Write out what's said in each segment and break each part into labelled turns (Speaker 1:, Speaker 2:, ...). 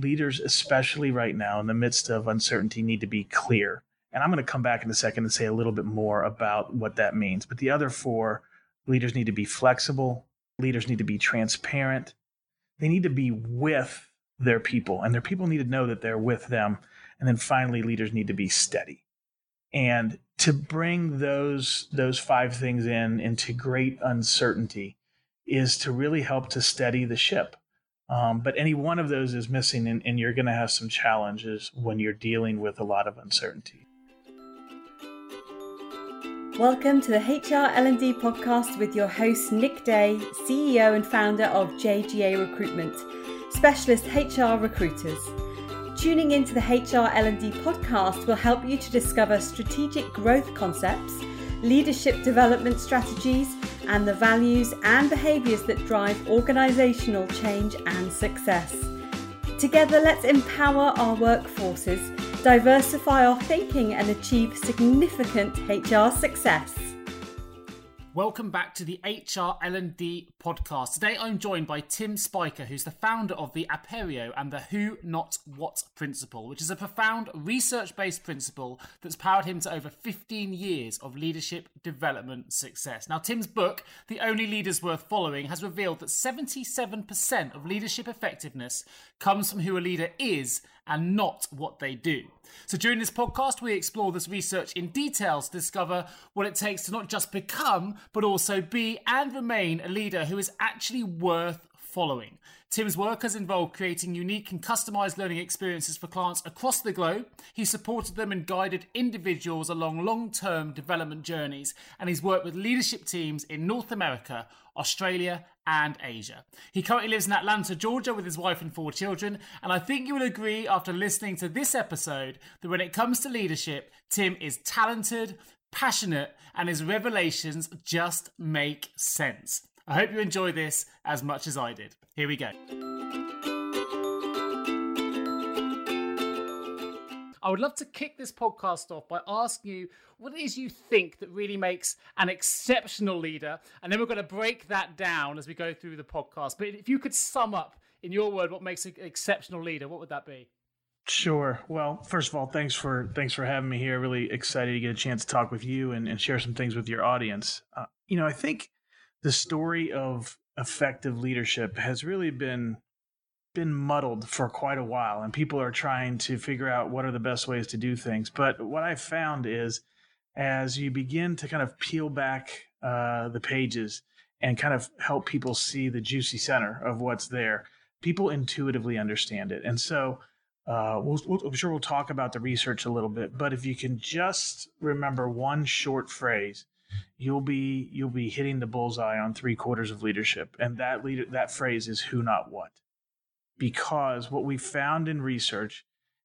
Speaker 1: leaders, especially right now in the midst of uncertainty, need to be clear. And I'm going to come back in a second and say a little bit more about what that means. But the other four leaders need to be flexible, leaders need to be transparent, they need to be with their people, and their people need to know that they're with them. And then finally, leaders need to be steady. And to bring those those five things in into great uncertainty is to really help to steady the ship. Um, but any one of those is missing, and, and you're going to have some challenges when you're dealing with a lot of uncertainty.
Speaker 2: Welcome to the HR L&D podcast with your host Nick Day, CEO and founder of JGA Recruitment, specialist HR recruiters. Tuning into the HR L&D podcast will help you to discover strategic growth concepts, leadership development strategies, and the values and behaviors that drive organizational change and success. Together, let's empower our workforces, diversify our thinking, and achieve significant HR success.
Speaker 3: Welcome back to the HR L&D podcast. Today I'm joined by Tim Spiker, who's the founder of the Aperio and the Who Not What principle, which is a profound research-based principle that's powered him to over 15 years of leadership development success. Now Tim's book, The Only Leaders Worth Following, has revealed that 77% of leadership effectiveness comes from who a leader is and not what they do. So, during this podcast, we explore this research in detail to discover what it takes to not just become, but also be and remain a leader who is actually worth following. Tim's work has involved creating unique and customized learning experiences for clients across the globe. He supported them and guided individuals along long term development journeys, and he's worked with leadership teams in North America, Australia, and Asia. He currently lives in Atlanta, Georgia, with his wife and four children, and I think you will agree after listening to this episode that when it comes to leadership, Tim is talented, passionate, and his revelations just make sense. I hope you enjoy this as much as I did. Here we go. I would love to kick this podcast off by asking you what it is you think that really makes an exceptional leader. And then we're going to break that down as we go through the podcast. But if you could sum up in your word what makes an exceptional leader, what would that be?
Speaker 1: Sure. Well, first of all, thanks for thanks for having me here. Really excited to get a chance to talk with you and, and share some things with your audience. Uh, you know, I think the story of effective leadership has really been been muddled for quite a while and people are trying to figure out what are the best ways to do things. But what i found is as you begin to kind of peel back uh, the pages and kind of help people see the juicy center of what's there people intuitively understand it. And so uh, we'll, we'll, i'm sure we'll talk about the research a little bit but if you can just remember one short phrase you'll be you'll be hitting the bullseye on three quarters of leadership. And that leader that phrase is who not what. Because what we found in research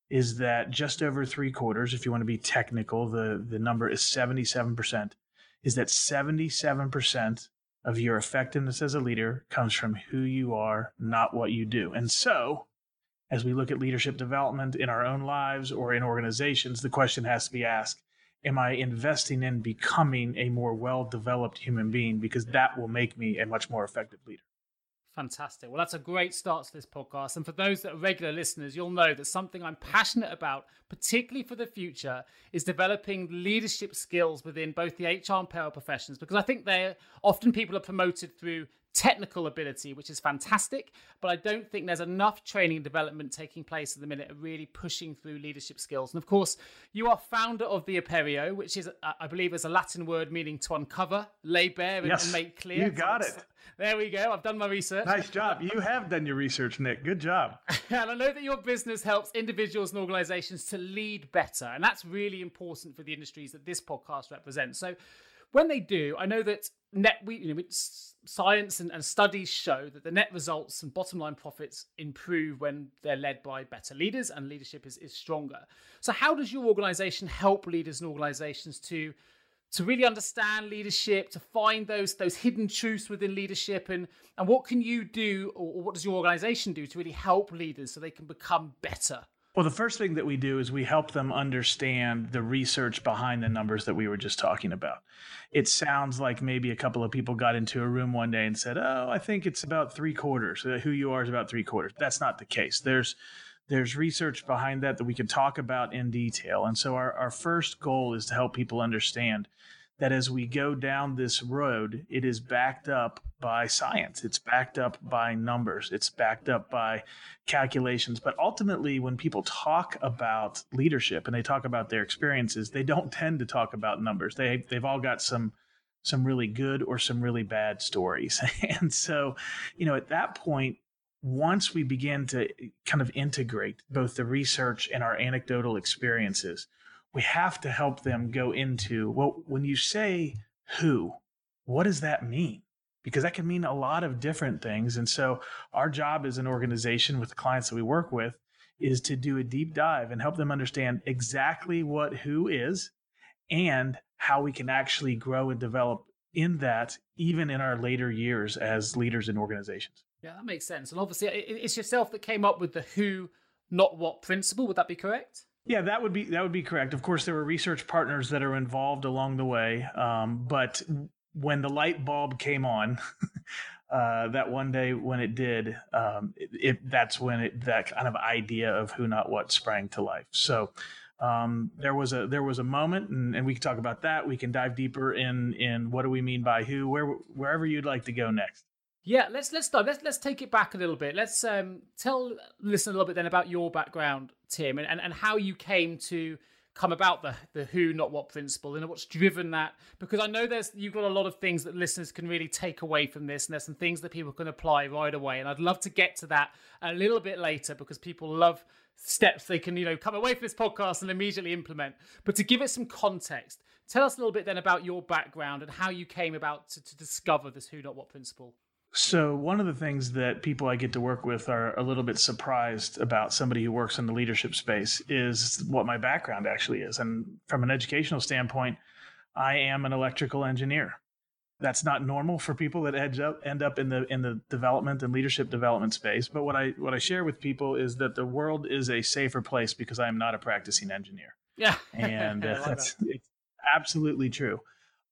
Speaker 1: is that just over three quarters if you want to be technical the the number is 77% is that 77% of your effectiveness as a leader comes from who you are not what you do. And so as we look at leadership development in our own lives or in organizations the question has to be asked am I investing in becoming a more well developed human being? Because that will make me a much more effective leader.
Speaker 3: Fantastic. Well, that's a great start to this podcast. And for those that are regular listeners, you'll know that something I'm passionate about, particularly for the future, is developing leadership skills within both the HR and payroll professions because I think they're often people are promoted through technical ability, which is fantastic, but I don't think there's enough training and development taking place at the minute really pushing through leadership skills. And of course, you are founder of the Aperio, which is, uh, I believe, is a Latin word meaning to uncover, lay bare, and,
Speaker 1: yes,
Speaker 3: and make clear.
Speaker 1: You got it.
Speaker 3: There we go. I've done my research.
Speaker 1: Nice job. You have done your research, Nick. Good job.
Speaker 3: and I know that your business helps individuals and organizations to lead better. And that's really important for the industries that this podcast represents. So, when they do, I know that net we you know science and, and, studies show that the net results and bottom line profits improve when they're led by better leaders and leadership is, is stronger. So how does your organization help leaders and organizations to to really understand leadership, to find those those hidden truths within leadership and and what can you do or, or what does your organization do to really help leaders so they can become better?
Speaker 1: Well, the first thing that we do is we help them understand the research behind the numbers that we were just talking about. It sounds like maybe a couple of people got into a room one day and said, "Oh, I think it's about three quarters. Uh, who you are is about three quarters." That's not the case. There's there's research behind that that we can talk about in detail. And so our, our first goal is to help people understand that as we go down this road, it is backed up by science. It's backed up by numbers. It's backed up by calculations. But ultimately, when people talk about leadership and they talk about their experiences, they don't tend to talk about numbers. They they've all got some some really good or some really bad stories. and so, you know, at that point, once we begin to kind of integrate both the research and our anecdotal experiences, we have to help them go into well, when you say who, what does that mean? Because that can mean a lot of different things. And so, our job as an organization with the clients that we work with is to do a deep dive and help them understand exactly what who is and how we can actually grow and develop in that, even in our later years as leaders in organizations.
Speaker 3: Yeah, that makes sense. And obviously, it's yourself that came up with the who, not what principle. Would that be correct?
Speaker 1: Yeah, that would be that would be correct. Of course, there were research partners that are involved along the way, um, but when the light bulb came on, uh, that one day when it did, um, it, it, that's when it that kind of idea of who not what sprang to life. So um, there was a there was a moment, and, and, we can talk about that. We can dive deeper in in what do we mean by who, where wherever you'd like to go next.
Speaker 3: Yeah, let's let's start. Let's let's take it back a little bit. Let's um, tell listen a little bit then about your background, Tim, and, and, and how you came to come about the the who not what principle and what's driven that because I know there's you've got a lot of things that listeners can really take away from this and there's some things that people can apply right away and I'd love to get to that a little bit later because people love steps they can you know come away from this podcast and immediately implement but to give it some context tell us a little bit then about your background and how you came about to, to discover this who not what principle
Speaker 1: so, one of the things that people I get to work with are a little bit surprised about somebody who works in the leadership space is what my background actually is. And from an educational standpoint, I am an electrical engineer. That's not normal for people that end up end up in the in the development and leadership development space. But what I what I share with people is that the world is a safer place because I am not a practicing engineer.
Speaker 3: Yeah,
Speaker 1: and that's that. it's absolutely true.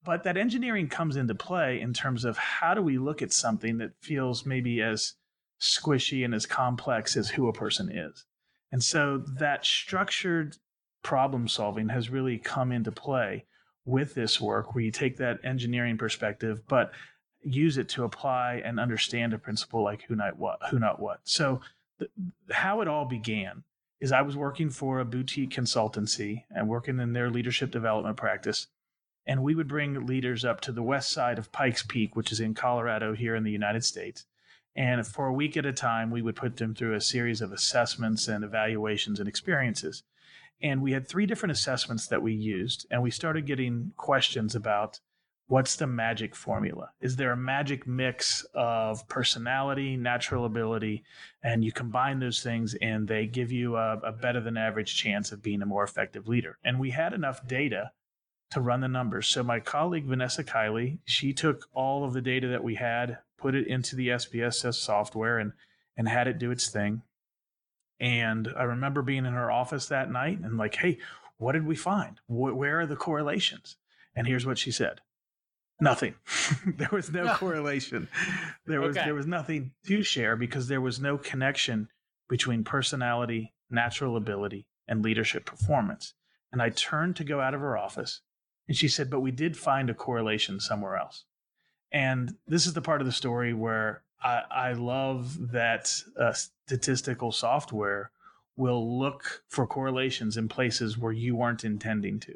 Speaker 1: But that engineering comes into play in terms of how do we look at something that feels maybe as squishy and as complex as who a person is. And so that structured problem solving has really come into play with this work where you take that engineering perspective, but use it to apply and understand a principle like who not what, who not what. So how it all began is I was working for a boutique consultancy and working in their leadership development practice and we would bring leaders up to the west side of Pikes Peak, which is in Colorado here in the United States. And for a week at a time, we would put them through a series of assessments and evaluations and experiences. And we had three different assessments that we used, and we started getting questions about what's the magic formula? Is there a magic mix of personality, natural ability, and you combine those things and they give you a, a better than average chance of being a more effective leader? And we had enough data to run the numbers. So my colleague Vanessa Kiley, she took all of the data that we had, put it into the SPSS software, and and had it do its thing. And I remember being in her office that night and like, hey, what did we find? where are the correlations? And here's what she said: nothing. there was no correlation. There was okay. there was nothing to share because there was no connection between personality, natural ability, and leadership performance. And I turned to go out of her office and she said, but we did find a correlation somewhere else. And this is the part of the story where I, I love that uh, statistical software will look for correlations in places where you weren't intending to.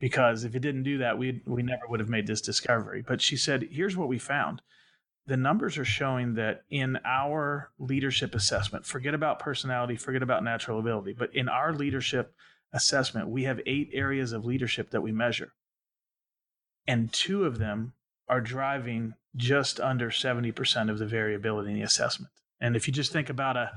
Speaker 1: Because if it didn't do that, we we never would have made this discovery. But she said, here's what we found. The numbers are showing that in our leadership assessment, forget about personality, forget about natural ability, but in our leadership assessment, we have eight areas of leadership that we measure and two of them are driving just under 70% of the variability in the assessment. And if you just think about a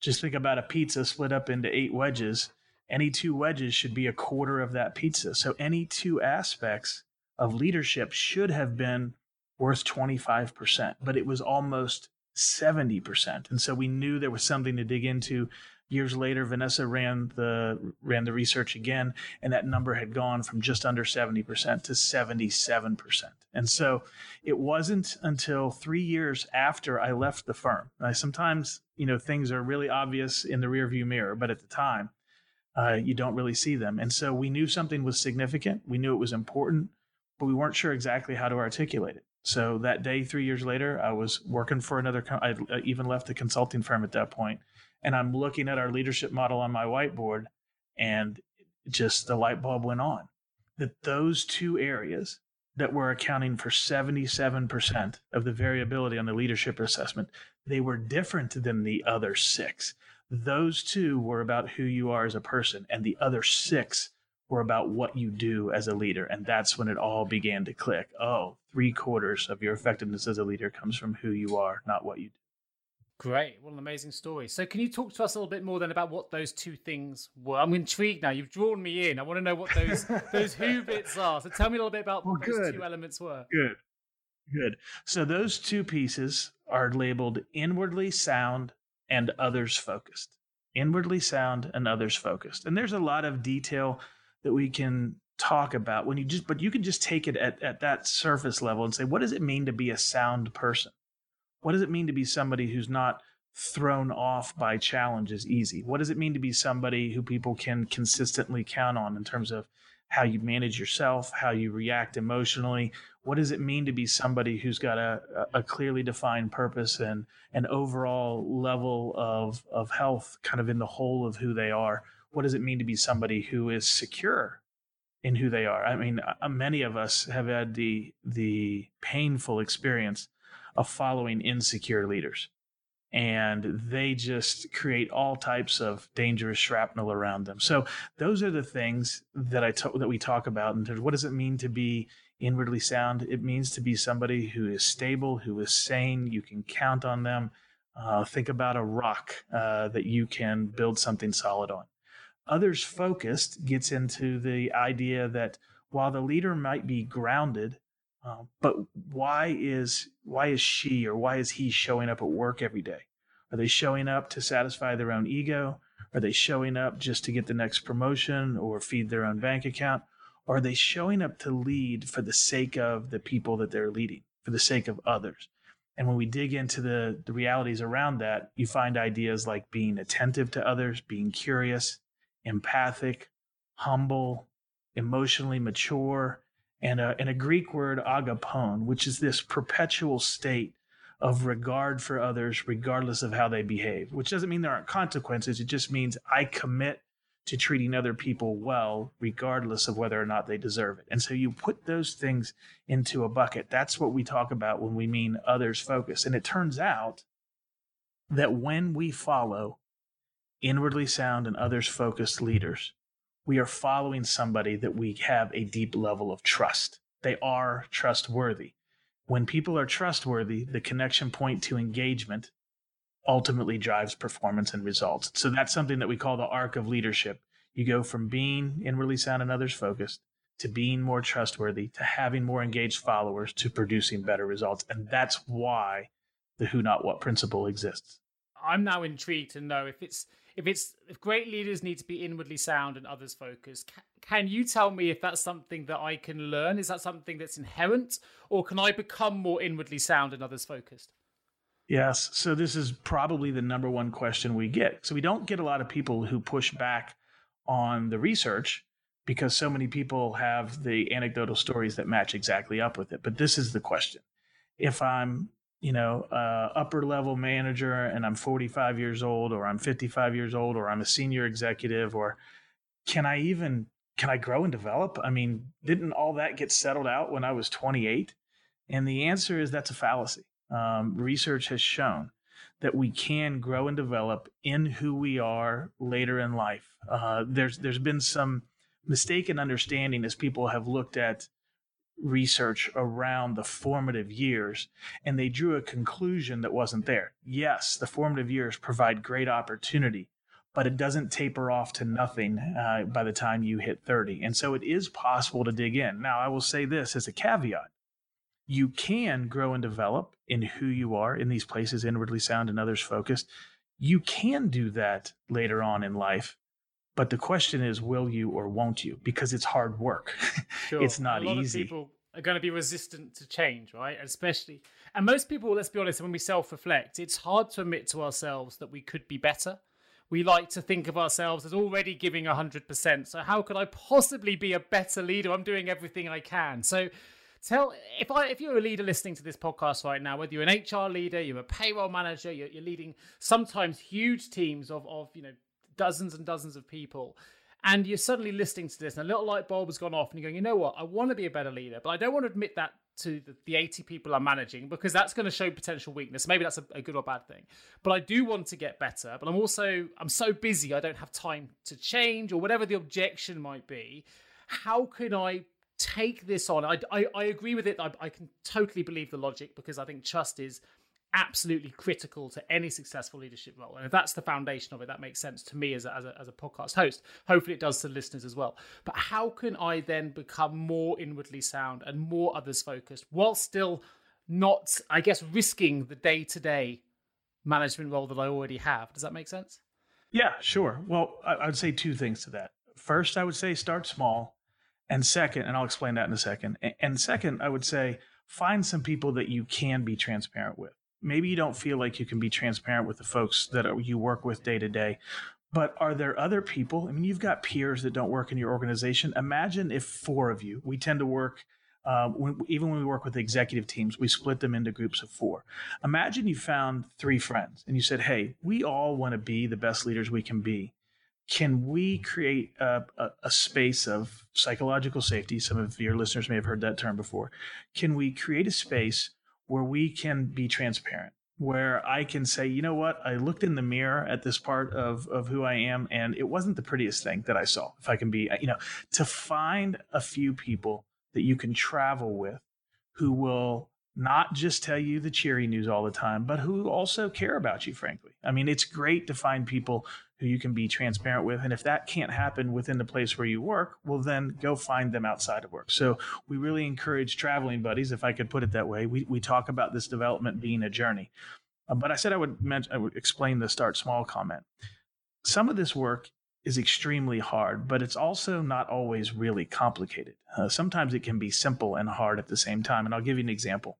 Speaker 1: just think about a pizza split up into eight wedges, any two wedges should be a quarter of that pizza. So any two aspects of leadership should have been worth 25%, but it was almost 70%. And so we knew there was something to dig into Years later, Vanessa ran the ran the research again, and that number had gone from just under 70% to 77%. And so it wasn't until three years after I left the firm. I, sometimes, you know, things are really obvious in the rearview mirror, but at the time, uh, you don't really see them. And so we knew something was significant. We knew it was important, but we weren't sure exactly how to articulate it. So that day, three years later, I was working for another. I even left the consulting firm at that point, and I'm looking at our leadership model on my whiteboard, and just the light bulb went on. That those two areas that were accounting for 77% of the variability on the leadership assessment, they were different than the other six. Those two were about who you are as a person, and the other six were about what you do as a leader. And that's when it all began to click. Oh, three quarters of your effectiveness as a leader comes from who you are, not what you do.
Speaker 3: Great. What an amazing story. So, can you talk to us a little bit more then about what those two things were? I'm intrigued now. You've drawn me in. I want to know what those those who bits are. So, tell me a little bit about well, what good. those two elements were.
Speaker 1: Good. Good. So, those two pieces are labeled inwardly sound and others focused. Inwardly sound and others focused. And there's a lot of detail that we can talk about when you just but you can just take it at, at that surface level and say what does it mean to be a sound person what does it mean to be somebody who's not thrown off by challenges easy? What does it mean to be somebody who people can consistently count on in terms of how you manage yourself how you react emotionally? What does it mean to be somebody who's got a, a clearly defined purpose and an overall level of of health kind of in the whole of who they are? What does it mean to be somebody who is secure in who they are? I mean, uh, many of us have had the the painful experience of following insecure leaders, and they just create all types of dangerous shrapnel around them. So those are the things that I that we talk about. And what does it mean to be inwardly sound? It means to be somebody who is stable, who is sane. You can count on them. Uh, think about a rock uh, that you can build something solid on. Others focused gets into the idea that while the leader might be grounded, uh, but why is why is she or why is he showing up at work every day? Are they showing up to satisfy their own ego? Are they showing up just to get the next promotion or feed their own bank account? Or are they showing up to lead for the sake of the people that they're leading, for the sake of others? And when we dig into the, the realities around that, you find ideas like being attentive to others, being curious, empathic, humble, emotionally mature, and a, and a Greek word agapon, which is this perpetual state of regard for others, regardless of how they behave, which doesn't mean there aren't consequences. It just means I commit to treating other people well, regardless of whether or not they deserve it. And so you put those things into a bucket. That's what we talk about when we mean others focus. And it turns out that when we follow inwardly sound and others focused leaders, we are following somebody that we have a deep level of trust. They are trustworthy. When people are trustworthy, the connection point to engagement ultimately drives performance and results. So that's something that we call the arc of leadership. You go from being inwardly sound and others focused to being more trustworthy to having more engaged followers to producing better results. And that's why the who not what principle exists.
Speaker 3: I'm now intrigued to know if it's if it's if great leaders need to be inwardly sound and others focused. Can, can you tell me if that's something that i can learn? Is that something that's inherent? Or can i become more inwardly sound and others focused?
Speaker 1: Yes. So this is probably the number one question we get. So we don't get a lot of people who push back on the research because so many people have the anecdotal stories that match exactly up with it. But this is the question. If i'm you know, uh, upper level manager and I'm 45 years old or I'm 55 years old or I'm a senior executive or can I even can I grow and develop? I mean, didn't all that get settled out when I was 28? And the answer is that's a fallacy. Um, research has shown that we can grow and develop in who we are later in life. Uh, there's there's been some mistaken understanding as people have looked at research around the formative years and they drew a conclusion that wasn't there. Yes, the formative years provide great opportunity, but it doesn't taper off to nothing uh, by the time you hit 30. And so it is possible to dig in. Now, I will say this as a caveat you can grow and develop in who you are in these places, inwardly sound and others focused. You can do that later on in life, but the question is, will you or won't you? Because it's hard work. Sure. it's not
Speaker 3: a lot
Speaker 1: easy.
Speaker 3: Of people are going to be resistant to change, right? Especially, and most people, let's be honest, when we self-reflect, it's hard to admit to ourselves that we could be better. We like to think of ourselves as already giving 100%. So how could I possibly be a better leader? I'm doing everything I can. So tell if I if you're a leader listening to this podcast right now, whether you're an HR leader, you're a payroll manager, you're, you're leading sometimes huge teams of of you know dozens and dozens of people, and you're suddenly listening to this, and a little light bulb has gone off, and you're going, you know what, I want to be a better leader, but I don't want to admit that to the, the 80 people I'm managing because that's going to show potential weakness. Maybe that's a, a, good or bad thing. But I do want to get better. But I'm also I'm so busy I don't have time to change or whatever the objection might be. How can I take this on. I, I, I agree with it. I, I, can totally believe the logic because I think trust is absolutely critical to any successful leadership role. And if that's the foundation of it, that makes sense to me as a, as a, as a podcast host. Hopefully, it does to listeners as well. But how can I then become more inwardly sound and more others focused while still not, I guess, risking the day to day management role that I already have? Does that make sense?
Speaker 1: Yeah, sure. Well, I, would say two things to that. First, I would say start small and second, and I'll explain that in a second. And second, I would say find some people that you can be transparent with. Maybe you don't feel like you can be transparent with the folks that you work with day to day, but are there other people? I mean, you've got peers that don't work in your organization. Imagine if four of you, we tend to work, uh, when, even when we work with executive teams, we split them into groups of four. Imagine you found three friends and you said, Hey, we all want to be the best leaders we can be can we create a, a, a, space of psychological safety? Some of your listeners may have heard that term before. Can we create a space where we can be transparent? Where I can say, you know what, I looked in the mirror at this part of, of who I am, and it wasn't the prettiest thing that I saw. If I can be, you know, to find a few people that you can travel with who will not just tell you the cheery news all the time, but who also care about you, frankly. I mean, it's great to find people who you can be transparent with. And if that can't happen within the place where you work, well, then go find them outside of work. So we really encourage traveling buddies, if I could put it that way. We, we talk about this development being a journey. Uh, but I said I would mention, I would explain the start small comment. Some of this work is extremely hard, but it's also not always really complicated. Uh, sometimes it can be simple and hard at the same time. And I'll give you an example.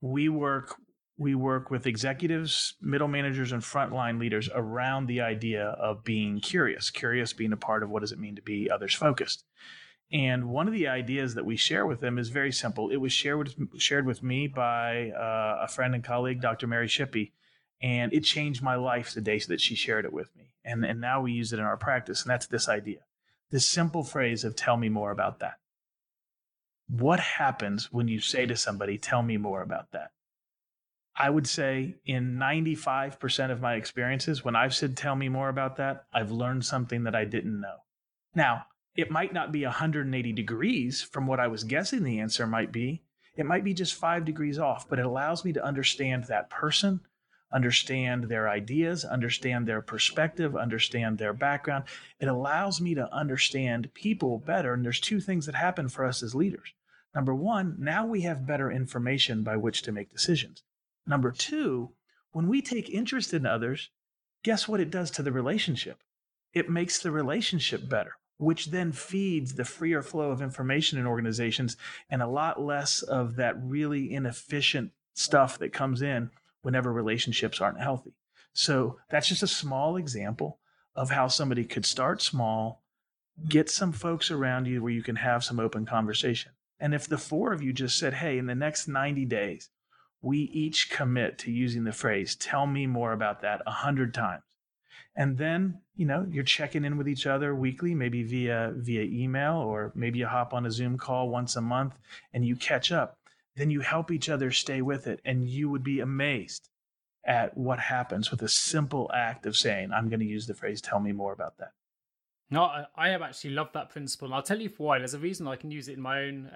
Speaker 1: We work we work with executives, middle managers, and frontline leaders around the idea of being curious, curious being a part of what does it mean to be others focused. And one of the ideas that we share with them is very simple. It was shared with, shared with me by uh, a friend and colleague, Dr. Mary Shippey, and it changed my life the day that she shared it with me. And, and now we use it in our practice, and that's this idea this simple phrase of tell me more about that. What happens when you say to somebody, tell me more about that? I would say in 95% of my experiences, when I've said, tell me more about that, I've learned something that I didn't know. Now, it might not be 180 degrees from what I was guessing the answer might be. It might be just five degrees off, but it allows me to understand that person, understand their ideas, understand their perspective, understand their background. It allows me to understand people better. And there's two things that happen for us as leaders. Number one, now we have better information by which to make decisions. Number two, when we take interest in others, guess what it does to the relationship? It makes the relationship better, which then feeds the freer flow of information in organizations and a lot less of that really inefficient stuff that comes in whenever relationships aren't healthy. So that's just a small example of how somebody could start small, get some folks around you where you can have some open conversation. And if the four of you just said, hey, in the next 90 days, we each commit to using the phrase, tell me more about that a hundred times. And then, you know, you're checking in with each other weekly, maybe via via email, or maybe you hop on a Zoom call once a month and you catch up. Then you help each other stay with it. And you would be amazed at what happens with a simple act of saying, I'm going to use the phrase, tell me more about that.
Speaker 3: No, I have actually loved that principle, and I'll tell you why. There's a reason I can use it in my own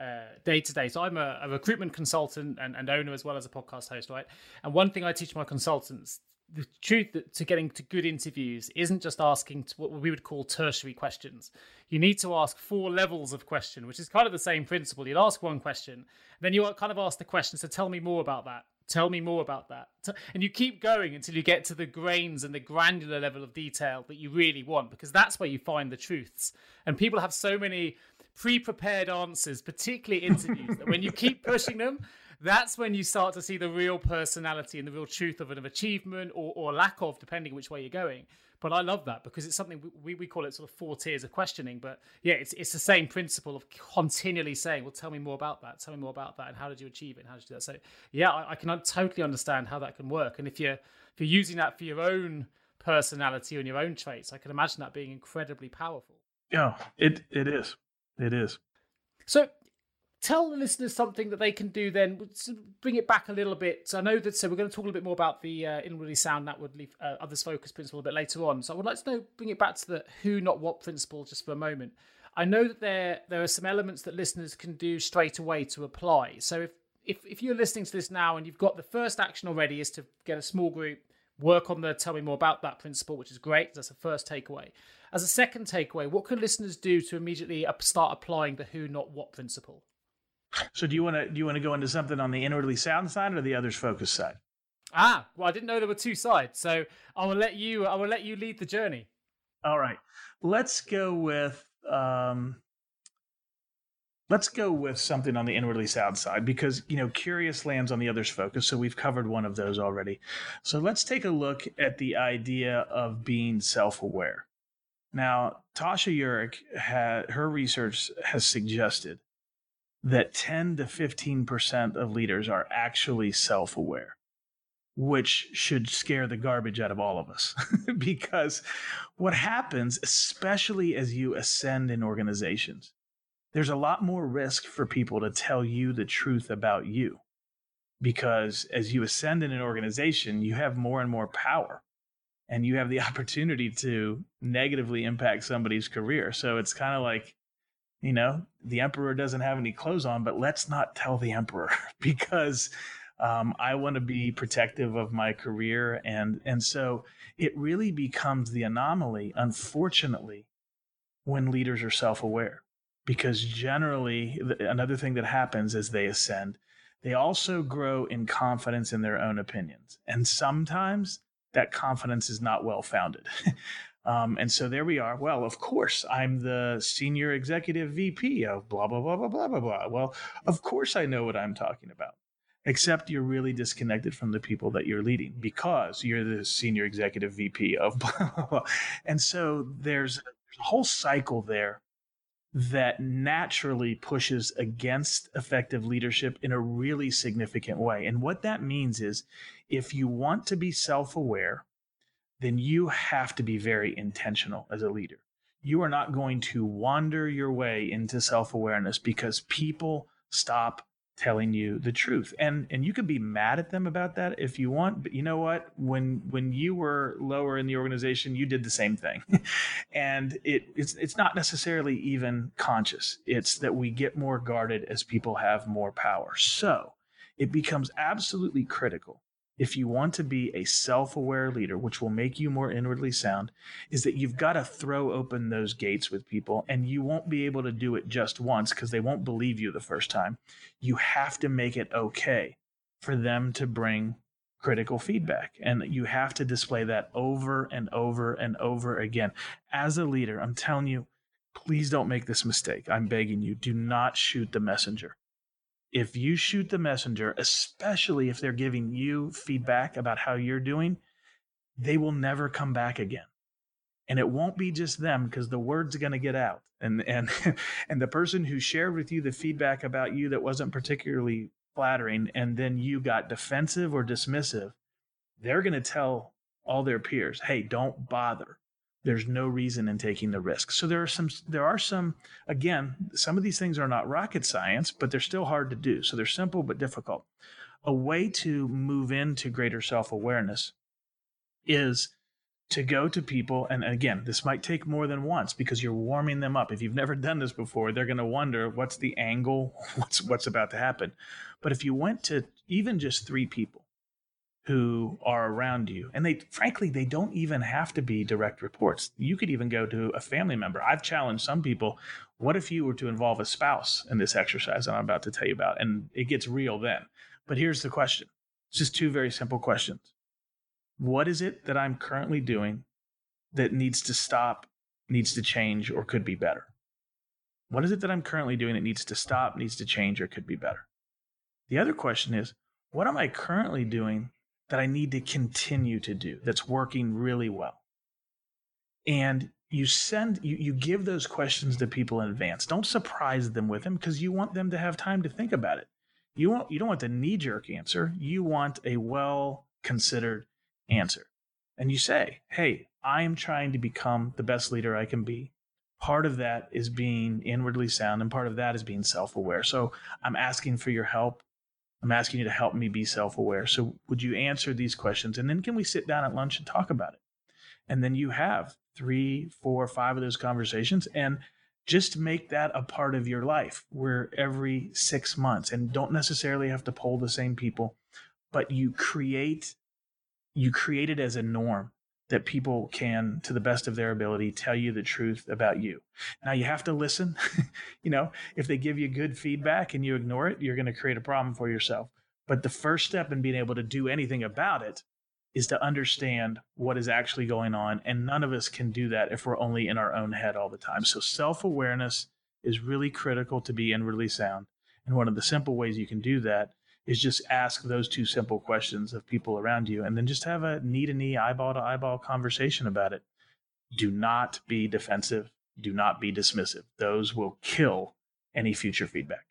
Speaker 3: day to day. So I'm a, a recruitment consultant and, and, owner as well as a podcast host, right? And one thing I teach my consultants, the truth to getting to good interviews isn't just asking what we would call tertiary questions. You need to ask four levels of question, which is kind of the same principle. You'd ask one question, then you kind of ask the question. So tell me more about that. Tell me more about that. And you keep going until you get to the grains and the granular level of detail that you really want, because that's where you find the truths. And people have so many pre prepared answers, particularly interviews, that when you keep pushing them, that's when you start to see the real personality and the real truth of an achievement or, or lack of, depending which way you're going. But I love that because it's something we, we call it sort of four tiers of questioning. But yeah, it's it's the same principle of continually saying, "Well, tell me more about that. Tell me more about that, and how did you achieve it? And how did you do that?" So yeah, I, I can totally understand how that can work. And if you're if you're using that for your own personality and your own traits, I can imagine that being incredibly powerful.
Speaker 1: Yeah, it it is. It is.
Speaker 3: So tell the listeners something that they can do then bring it back a little bit. I know that so we're going to talk a little bit more about the uh, inwardly sound that would leave uh, others focus principle a bit later on. So i would like to know bring it back to the who not what principle just for a moment. I know that there there are some elements that listeners can do straight away to apply. So if if, if you're listening to this now and you've got the first action already is to get a small group work on the tell me more about that principle which is great that's the first takeaway. As a second takeaway what can listeners do to immediately start applying the who not what principle
Speaker 1: so do you want to do you want to go into something on the inwardly sound side or the others focus side?
Speaker 3: Ah, well, I didn't know there were two sides, so I will let you. I will let you lead the journey.
Speaker 1: All right, let's go with um, let's go with something on the inwardly sound side because you know curious lands on the others focus, so we've covered one of those already. So let's take a look at the idea of being self-aware. Now, Tasha Eurich, had her research has suggested that 10 to 15% of leaders are actually self aware, which should scare the garbage out of all of us. because what happens, especially as you ascend in organizations, there's a lot more risk for people to tell you the truth about you. Because as you ascend in an organization, you have more and more power and you have the opportunity to negatively impact somebody's career. So it's kind of like, you know, the emperor doesn't have any clothes on, but let's not tell the emperor because um, I want to be protective of my career, and and so it really becomes the anomaly, unfortunately, when leaders are self-aware, because generally another thing that happens as they ascend, they also grow in confidence in their own opinions, and sometimes that confidence is not well founded. Um, and so there we are. Well, of course, I'm the senior executive VP of blah, blah, blah, blah, blah, blah, blah. Well, of course, I know what I'm talking about, except you're really disconnected from the people that you're leading because you're the senior executive VP of blah, blah, blah. And so there's, there's a whole cycle there that naturally pushes against effective leadership in a really significant way. And what that means is if you want to be self aware, then you have to be very intentional as a leader. You are not going to wander your way into self awareness because people stop telling you the truth. And and you could be mad at them about that if you want but you know what? When when you were lower in the organization you did the same thing. And it it's it's not necessarily even conscious. It's that we get more guarded as people have more power. So it becomes absolutely critical if you want to be a self aware leader, which will make you more inwardly sound, is that you've got to throw open those gates with people. And you won't be able to do it just once because they won't believe you the first time. You have to make it okay for them to bring critical feedback. And you have to display that over and over and over again. As a leader, I'm telling you, please don't make this mistake. I'm begging you, do not shoot the messenger if you shoot the messenger, especially if they're giving you feedback about how you're doing, they will never come back again. And it won't be just them because the word's going to get out. And and and the person who shared with you the feedback about you that wasn't particularly flattering and then you got defensive or dismissive, they're going to tell all their peers, "Hey, don't bother there's no reason in taking the risk. So there are some there are some again, some of these things are not rocket science, but they're still hard to do. So they're simple but difficult. A way to move into greater self-awareness is to go to people and again this might take more than once because you're warming them up if you've never done this before they're going to wonder what's the angle what's what's about to happen but if you went to even just 3 people who are around you. And they, frankly, they don't even have to be direct reports. You could even go to a family member. I've challenged some people. What if you were to involve a spouse in this exercise that I'm about to tell you about? And it gets real then. But here's the question It's just two very simple questions. What is it that I'm currently doing that needs to stop, needs to change, or could be better? What is it that I'm currently doing that needs to stop, needs to change, or could be better? The other question is, what am I currently doing that I need to continue to do that's working really well? And you send you, you give those questions to people in advance. Don't surprise them with them because you want them to have time to think about it. You want you don't want the knee jerk answer. You want a well considered answer. And you say, "Hey, I am trying to become the best leader I can be. Part of that is being inwardly sound and part of that is being self-aware. So, I'm asking for your help. I'm asking you to help me be self-aware. So, would you answer these questions and then can we sit down at lunch and talk about it?" And then you have three, four, five of those conversations and just make that a part of your life where every six months and don't necessarily have to poll the same people but you create you create it as a norm that people can to the best of their ability tell you the truth about you now you have to listen you know if they give you good feedback and you ignore it you're going to create a problem for yourself but the first step in being able to do anything about it is to understand what is actually going on. And none of us can do that if we're only in our own head all the time. So self awareness is really critical to be inwardly sound. And one of the simple ways you can do that is just ask those two simple questions of people around you and then just have a knee to knee, eyeball to eyeball conversation about it. Do not be defensive. Do not be dismissive. Those will kill any future feedback.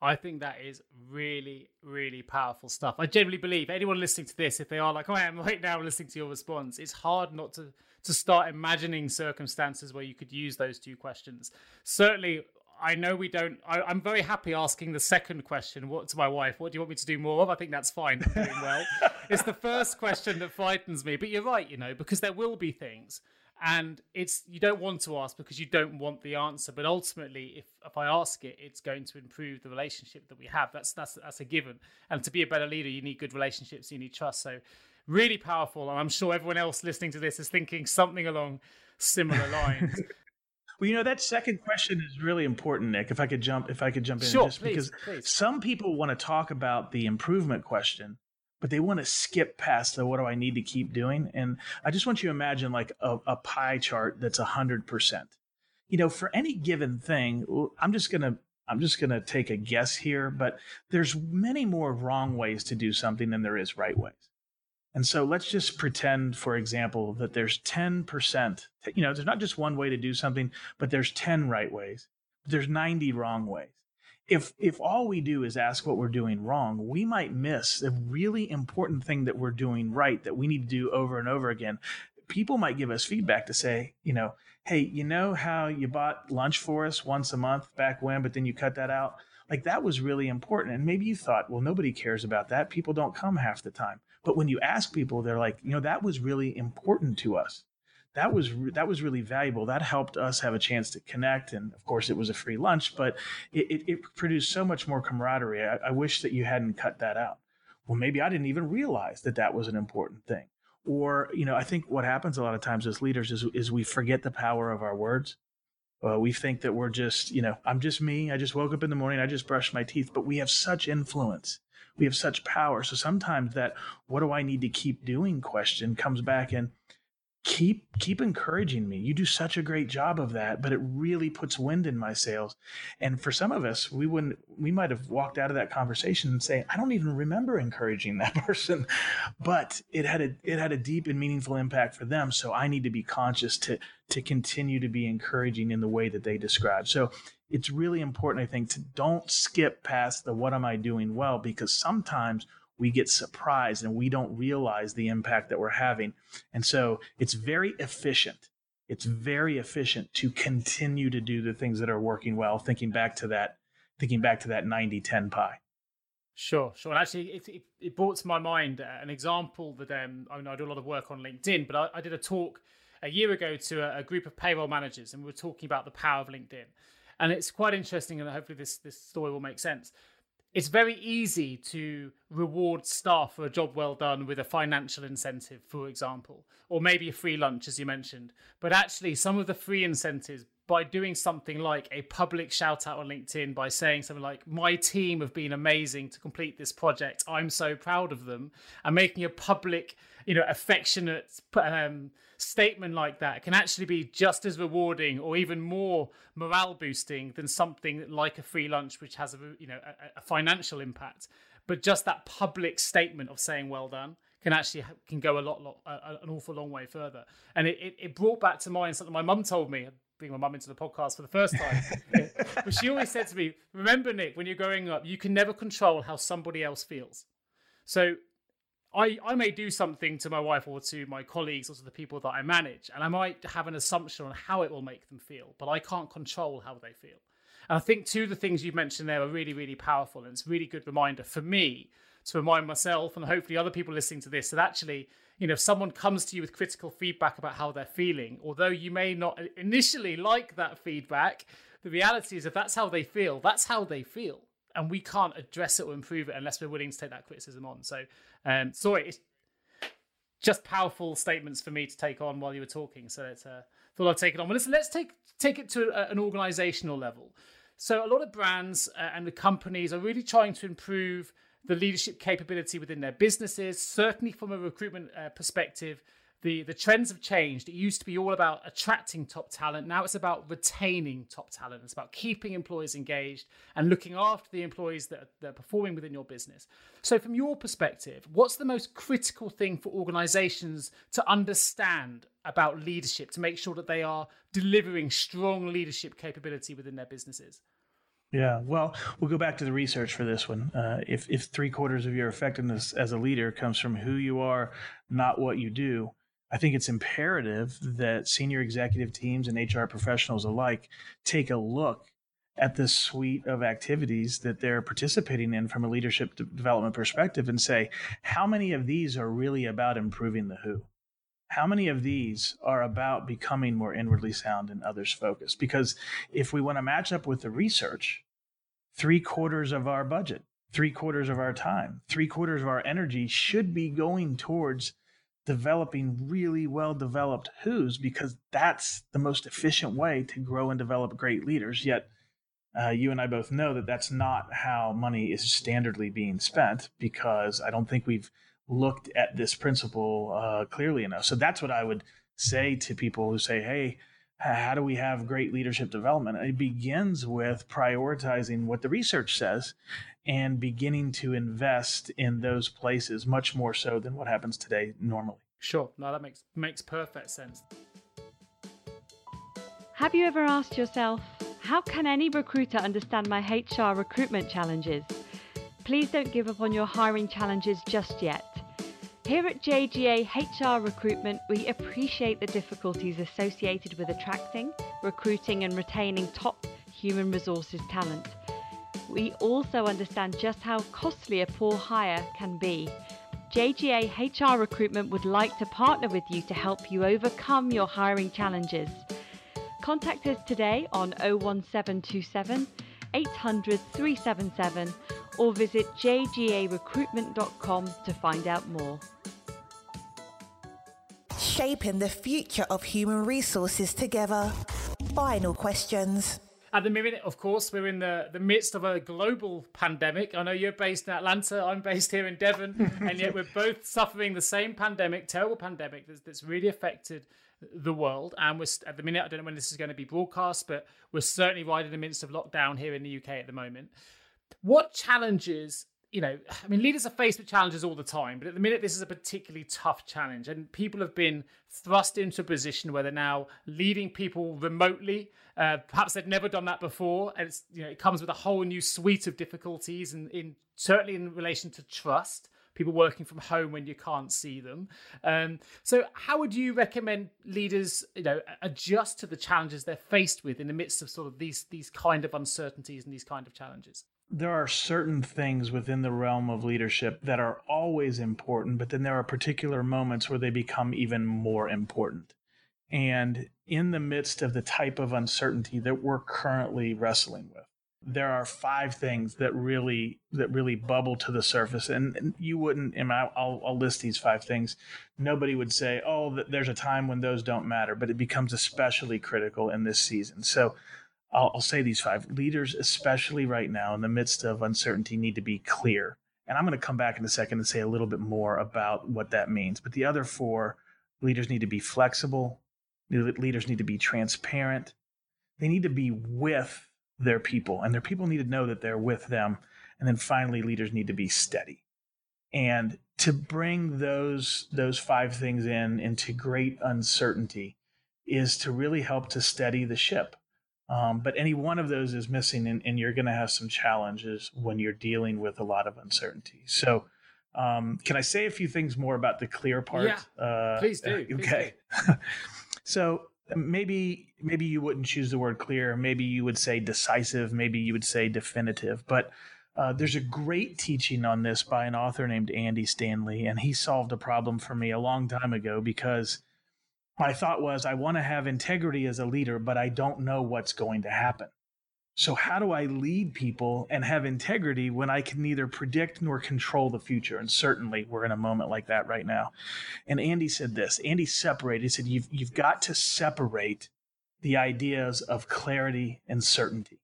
Speaker 3: I think that is really, really powerful stuff. I generally believe anyone listening to this, if they are like, oh, I am right now listening to your response, it's hard not to to start imagining circumstances where you could use those two questions. Certainly, I know we don't. I, am very happy asking the second question. What to my wife? What do you want me to do more of? I think that's fine. I'm doing well. it's the first question that frightens me. But you're right, you know, because there will be things and it's you don't want to ask because you don't want the answer but ultimately if if i ask it it's going to improve the relationship that we have that's that's that's a given and to be a better leader you need good relationships you need trust so really powerful and i'm sure everyone else listening to this is thinking something along similar lines
Speaker 1: Well, you know that second question is really important, Nick. If I could jump, if I could jump in,
Speaker 3: sure,
Speaker 1: just
Speaker 3: please,
Speaker 1: because
Speaker 3: please.
Speaker 1: some people want to talk about the improvement question, but they want to skip past the what do I need to keep doing. And I just want you to imagine like a, a pie chart that's a hundred percent. You know, for any given thing, I'm just gonna I'm just gonna take a guess here, but there's many more wrong ways to do something than there is right ways. And so let's just pretend, for example, that there's 10%, you know, there's not just one way to do something, but there's 10 right ways. There's 90 wrong ways if if all we do is ask what we're doing wrong, we might miss the really important thing that we're doing right that we need to do over and over again. People might give us feedback to say, you know, hey, you know how you bought lunch for us once a month back when, but then you cut that out? Like that was really important. And maybe you thought, well, nobody cares about that. People don't come half the time. But when you ask people, they're like, you know, that was really important to us that was that was really valuable. That helped us have a chance to connect, and of course, it was a free lunch, but it, it, it produced so much more camaraderie. I, I wish that you hadn't cut that out. Well, maybe I didn't even realize that that was an important thing. Or, you know, I think what happens a lot of times as leaders is, is we forget the power of our words. Uh, we think that we're just, you know, I'm just me. I just woke up in the morning. I just brushed my teeth. But we have such influence. We have such power. So sometimes that, what do I need to keep doing question comes back and keep keep encouraging me. You do such a great job of that but it really puts wind in my sails. And for some of us we wouldn't we might have walked out of that conversation and say i don't even remember encouraging that person. But it had a it had a deep and meaningful impact for them. So i need to be conscious to to continue to be encouraging in the way that they describe. So it's really important i think to don't skip past the what am i doing well? because sometimes we get surprised and we don't realize the impact that we're having. And so it's very efficient. It's very efficient to continue to do the things that are working well, thinking back to that, thinking back to that 90 10 pie.
Speaker 3: Sure, sure. And actually, it, it, it brought to my mind uh, an example that um, I, mean, I do a lot of work on LinkedIn, but I, I did a talk a year ago to a, a, group of payroll managers, and we were talking about the power of LinkedIn. And it's quite interesting, and hopefully this this story will make sense it's very easy to reward staff for a job well done with a financial incentive, for example, or maybe a free lunch, as you mentioned. But actually, some of the free incentives by doing something like a public shout out on LinkedIn by saying something like, My team have been amazing to complete this project. I'm so proud of them. And making a public, you know, affectionate um, statement like that can actually be just as rewarding or even more morale boosting than something like a free lunch, which has a, you know, a, a financial impact. But just that public statement of saying, Well done can actually can go a lot, lot uh, an awful long way further. And it, it, it, brought back to mind something my mum told me bring my mum into the podcast for the first time. but she always said to me, "Remember, Nick, when you're growing up, you can never control how somebody else feels." So, I I may do something to my wife or to my colleagues or to the people that I manage, and I might have an assumption on how it will make them feel, but I can't control how they feel. And I think two of the things you've mentioned there are really, really powerful, and it's a really good reminder for me to remind myself and hopefully other people listening to this that actually you know, if someone comes to you with critical feedback about how they're feeling, although you may not initially like that feedback, the reality is if that's how they feel, that's how they feel. And we can't address it or improve it unless we're willing to take that criticism on. So, um, sorry, it's just powerful statements for me to take on while you were talking. So, it's, uh, thought I'd take it on. But listen, let's take take it to a, an organizational level. So, a lot of brands uh, and the companies are really trying to improve the leadership capability within their businesses. Certainly, from a recruitment uh, perspective, the, the trends have changed. It used to be all about attracting top talent. Now it's about retaining top talent. It's about keeping employees engaged and looking after the employees that are, that are performing within your business. So, from your perspective, what's the most critical thing for organizations to understand about leadership to make sure that they are delivering strong leadership capability within their businesses?
Speaker 1: Yeah, well, we'll go back to the research for this one. Uh, if if three quarters of your effectiveness as a leader comes from who you are, not what you do, I think it's imperative that senior executive teams and HR professionals alike take a look at this suite of activities that they're participating in from a leadership development perspective and say, how many of these are really about improving the who? how many of these are about becoming more inwardly sound and others focused? Because if we want to match up with the research, three quarters of our budget, three quarters of our time, three quarters of our energy should be going towards developing really well developed who's because that's the most efficient way to grow and develop great leaders. Yet, uh, you and I both know that that's not how money is standardly being spent because I don't think we've looked at this principle uh, clearly enough. So that's what I would say to people who say, hey, how do we have great leadership development? It begins with prioritizing what the research says and beginning to invest in those places much more so than what happens today normally.
Speaker 3: Sure. No, that makes makes perfect sense.
Speaker 2: Have you ever asked yourself, how can any recruiter understand my HR recruitment challenges? Please don't give up on your hiring challenges just yet. Here at JGA HR Recruitment, we appreciate the difficulties associated with attracting, recruiting, and retaining top human resources talent. We also understand just how costly a poor hire can be. JGA HR Recruitment would like to partner with you to help you overcome your hiring challenges. Contact us today on 01727 800 377 or visit jgarecruitment.com to find out more
Speaker 4: shaping the future of human resources together. Final questions.
Speaker 3: At the minute, of course, we're in the, the midst of a global pandemic. I know you're based in Atlanta, I'm based here in Devon, and yet we're both suffering the same pandemic, terrible pandemic that's, that's really affected the world. And we're at the minute, I don't know when this is going to be broadcast, but we're certainly right in the midst of lockdown here in the UK at the moment. What challenges you know, I mean, leaders are faced with challenges all the time, but at the minute, this is a particularly tough challenge. And people have been thrust into a position where they're now leading people remotely. Uh, perhaps they've never done that before. And it's, you know, it comes with a whole new suite of difficulties, and in, certainly in relation to trust. People working from home when you can't see them. Um, so, how would you recommend leaders, you know, adjust to the challenges they're faced with in the midst of sort of these these kind of uncertainties and these kind of challenges?
Speaker 1: there are certain things within the realm of leadership that are always important, but then there are particular moments where they become even more important. And in the midst of the type of uncertainty that we're currently wrestling with, there are five things that really that really bubble to the surface, and, you wouldn't. And I'll, I'll list these five things. Nobody would say, "Oh, there's a time when those don't matter," but it becomes especially critical in this season. So. I'll, I'll say these five leaders, especially right now in the midst of uncertainty, need to be clear. And I'm going to come back in a second and say a little bit more about what that means. But the other four leaders need to be flexible, leaders need to be transparent, they need to be with their people, and their people need to know that they're with them. And then finally, leaders need to be steady. And to bring those those five things in into great uncertainty is to really help to steady the ship. Um, but any one of those is missing, and, and you're going to have some challenges when you're dealing with a lot of uncertainty. So, um, can I say a few things more about the clear part?
Speaker 3: Yeah, uh, please do. Please
Speaker 1: okay.
Speaker 3: Do.
Speaker 1: so maybe maybe you wouldn't choose the word clear. Maybe you would say decisive. Maybe you would say definitive. But uh, there's a great teaching on this by an author named Andy Stanley, and he solved a problem for me a long time ago because my thought was I want to have integrity as a leader, but I don't know what's going to happen. So, how do I lead people and have integrity when I can neither predict nor control the future? And certainly, we're in a moment like that right now. And Andy said this Andy separated, he said, You've, you've got to separate the ideas of clarity and certainty.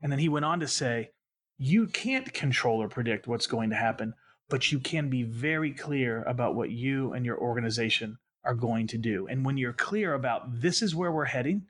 Speaker 1: And then he went on to say, You can't control or predict what's going to happen, but you can be very clear about what you and your organization are going to do. And when you're clear about this is where we're heading,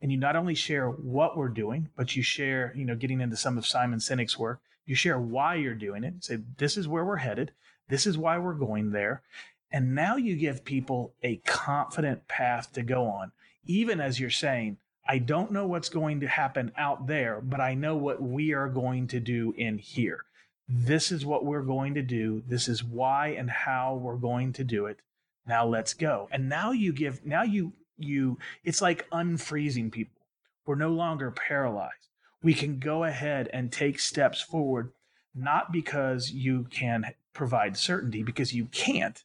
Speaker 1: and you not only share what we're doing, but you share, you know, getting into some of Simon Sinek's work, you share why you're doing it. Say, this is where we're headed. This is why we're going there. And now you give people a confident path to go on, even as you're saying, I don't know what's going to happen out there, but I know what we are going to do in here. This is what we're going to do. This is why and how we're going to do it. Now let's go. And now you give, now you you it's like unfreezing people. We're no longer paralyzed. We can go ahead and take steps forward, not because you can provide certainty, because you can't.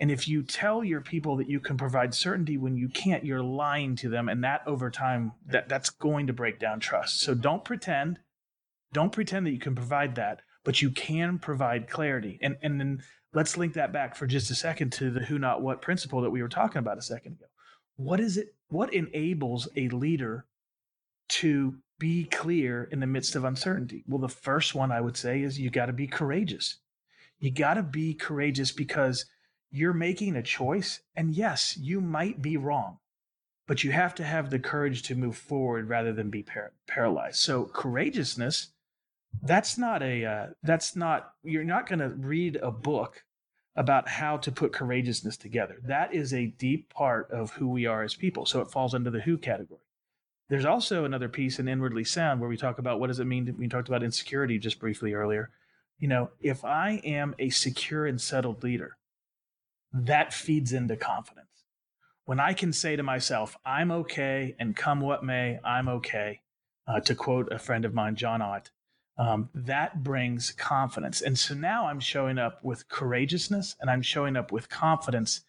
Speaker 1: And if you tell your people that you can provide certainty when you can't, you're lying to them. And that over time, that, that's going to break down trust. So don't pretend. Don't pretend that you can provide that, but you can provide clarity. And, and then let's link that back for just a second to the who, not what principle that we were talking about a second ago what is it what enables a leader to be clear in the midst of uncertainty? Well the first one i would say is you got to be courageous. You got to be courageous because you're making a choice and yes you might be wrong but you have to have the courage to move forward rather than be par- paralyzed. So courageousness that's not a uh, that's not you're not going to read a book about how to put courageousness together. That is a deep part of who we are as people. So it falls under the who category. There's also another piece in Inwardly Sound where we talk about what does it mean to, we talked about insecurity just briefly earlier. You know, if I am a secure and settled leader, that feeds into confidence. When I can say to myself, I'm okay and come what may, I'm okay, uh, to quote a friend of mine, John Ott, um, that brings confidence. And so now I'm showing up with courageousness and I'm showing up with confidence.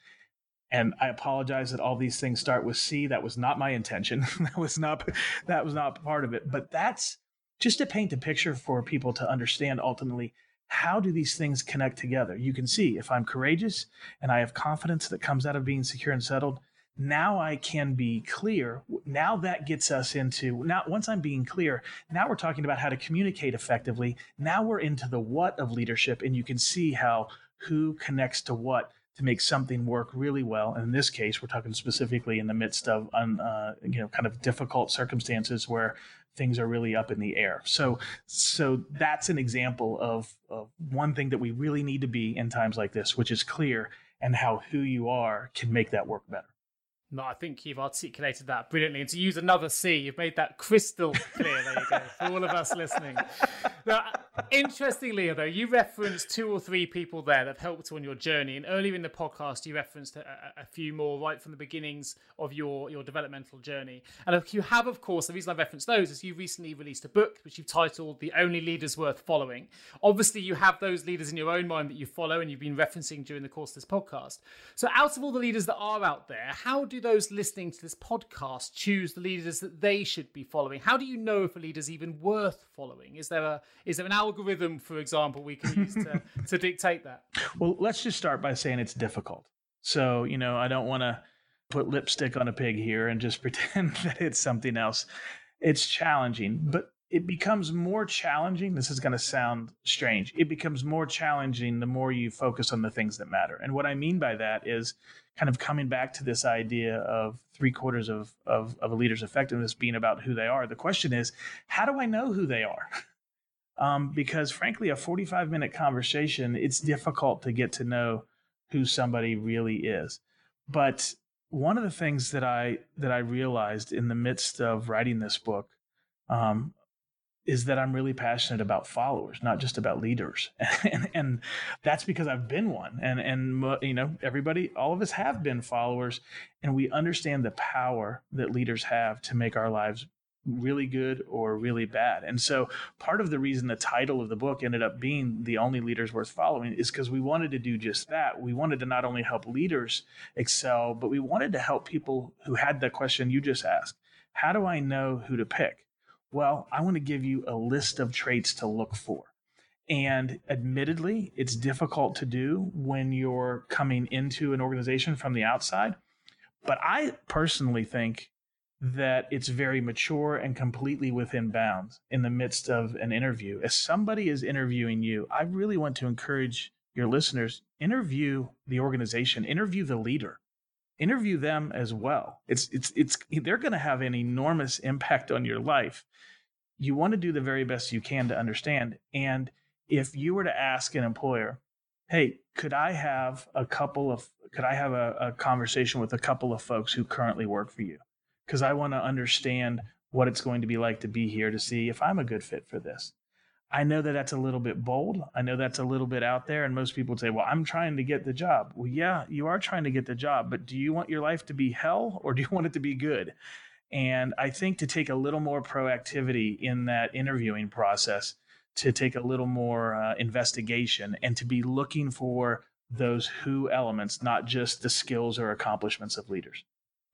Speaker 1: And I apologize that all these things start with C. That was not my intention. that was not that was not part of it. But that's just to paint a picture for people to understand ultimately how do these things connect together. You can see if I'm courageous and I have confidence that comes out of being secure and settled, now I can be clear. Now that gets us into now once I'm being clear, now we're talking about how to communicate effectively. Now we're into the what of leadership and you can see how who connects to what to make something work really well. And in this case, we're talking specifically in the midst of un, uh, you know kind of difficult circumstances where things are really up in the air. So so that's an example of, of one thing that we really need to be in times like this, which is clear and how who you are can make that work better.
Speaker 3: No, I think you've articulated that brilliantly. And to use another C, you've made that crystal clear. There you go, for all of us listening. Now, interestingly, though, you referenced two or three people there that have helped on your journey. And earlier in the podcast, you referenced a, a, few more right from the beginnings of your, your developmental journey. And you have, of course, the reason I referenced those is you recently released a book which you've titled The Only Leaders Worth Following. Obviously, you have those leaders in your own mind that you follow and you've been referencing during the course of this podcast. So, out of all the leaders that are out there, how do those listening to this podcast choose the leaders that they should be following? How do you know if a leader is even worth following? Is there a is there an algorithm, for example, we can use to, to dictate that?
Speaker 1: Well, let's just start by saying it's difficult. So, you know, I don't want to put lipstick on a pig here and just pretend that it's something else. It's challenging, but it becomes more challenging. This is going to sound strange. It becomes more challenging the more you focus on the things that matter. And what I mean by that is kind of coming back to this idea of three quarters of, of, of a leader's effectiveness being about who they are. The question is, how do I know who they are? Um, because frankly, a 45 minute conversation, it's difficult to get to know who somebody really is. But one of the things that I that I realized in the midst of writing this book um, is that I'm really passionate about followers, not just about leaders, and, and that's because I've been one, and and you know everybody, all of us have been followers, and we understand the power that leaders have to make our lives really good or really bad. And so part of the reason the title of the book ended up being The Only Leaders Worth Following is because we wanted to do just that. We wanted to not only help leaders excel, but we wanted to help people who had the question you just asked. How do I know who to pick? Well, I want to give you a list of traits to look for. And admittedly, it's difficult to do when you're coming into an organization from the outside. But I personally think that it's very mature and completely within bounds in the midst of an interview. As somebody is interviewing you, I really want to encourage your listeners interview the organization, interview the leader interview them as well. It's it's it's they're going to have an enormous impact on your life. You want to do the very best you can to understand. And if you were to ask an employer, "Hey, could I have a couple of could I have a, a conversation with a couple of folks who currently work for you? Because I want to understand what it's going to be like to be here to see if I'm a good fit for this." I know that that's a little bit bold. I know that's a little bit out there. And most people say, well, I'm trying to get the job. Well, yeah, you are trying to get the job, but do you want your life to be hell or do you want it to be good? And I think to take a little more proactivity in that interviewing process, to take a little more uh, investigation, and to be looking for those who elements, not just the skills or accomplishments of leaders.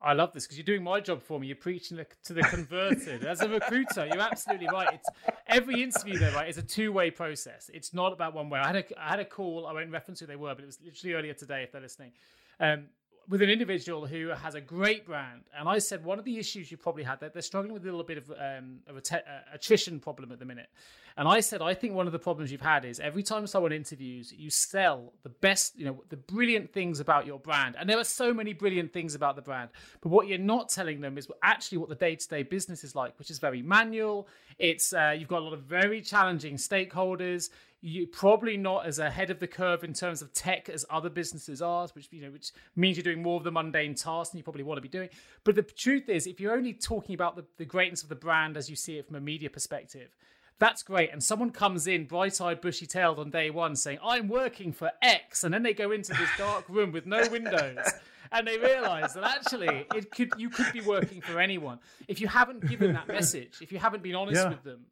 Speaker 3: I love this because you're doing my job for me. You're preaching to the converted. As a recruiter, you're absolutely right. It's every interview though, right, is a two-way process. It's not about one way. I had a I had a call. I won't reference who they were, but it was literally earlier today. If they're listening, um, with an individual who has a great brand, and I said one of the issues you probably had that they're struggling with a little bit of, um, a uh, attrition problem at the minute. And I said I think one of the problems you've had is every time someone interviews, you sell the best, you know, the brilliant things about your brand, and there are so many brilliant things about the brand. But what you're not telling them is actually what the day-to-day business is like, which is very manual. It's uh, you've got a lot of very challenging stakeholders you probably not as ahead of the curve in terms of tech as other businesses are, which you know, which means you're doing more of the mundane tasks than you probably want to be doing. But the truth is, if you're only talking about the, the greatness of the brand as you see it from a media perspective, that's great. And someone comes in bright eyed, bushy tailed on day one saying, I'm working for X. And then they go into this dark room with no windows. and they realize that actually it could you could be working for anyone. If you haven't given that message, if you haven't been honest yeah. with them,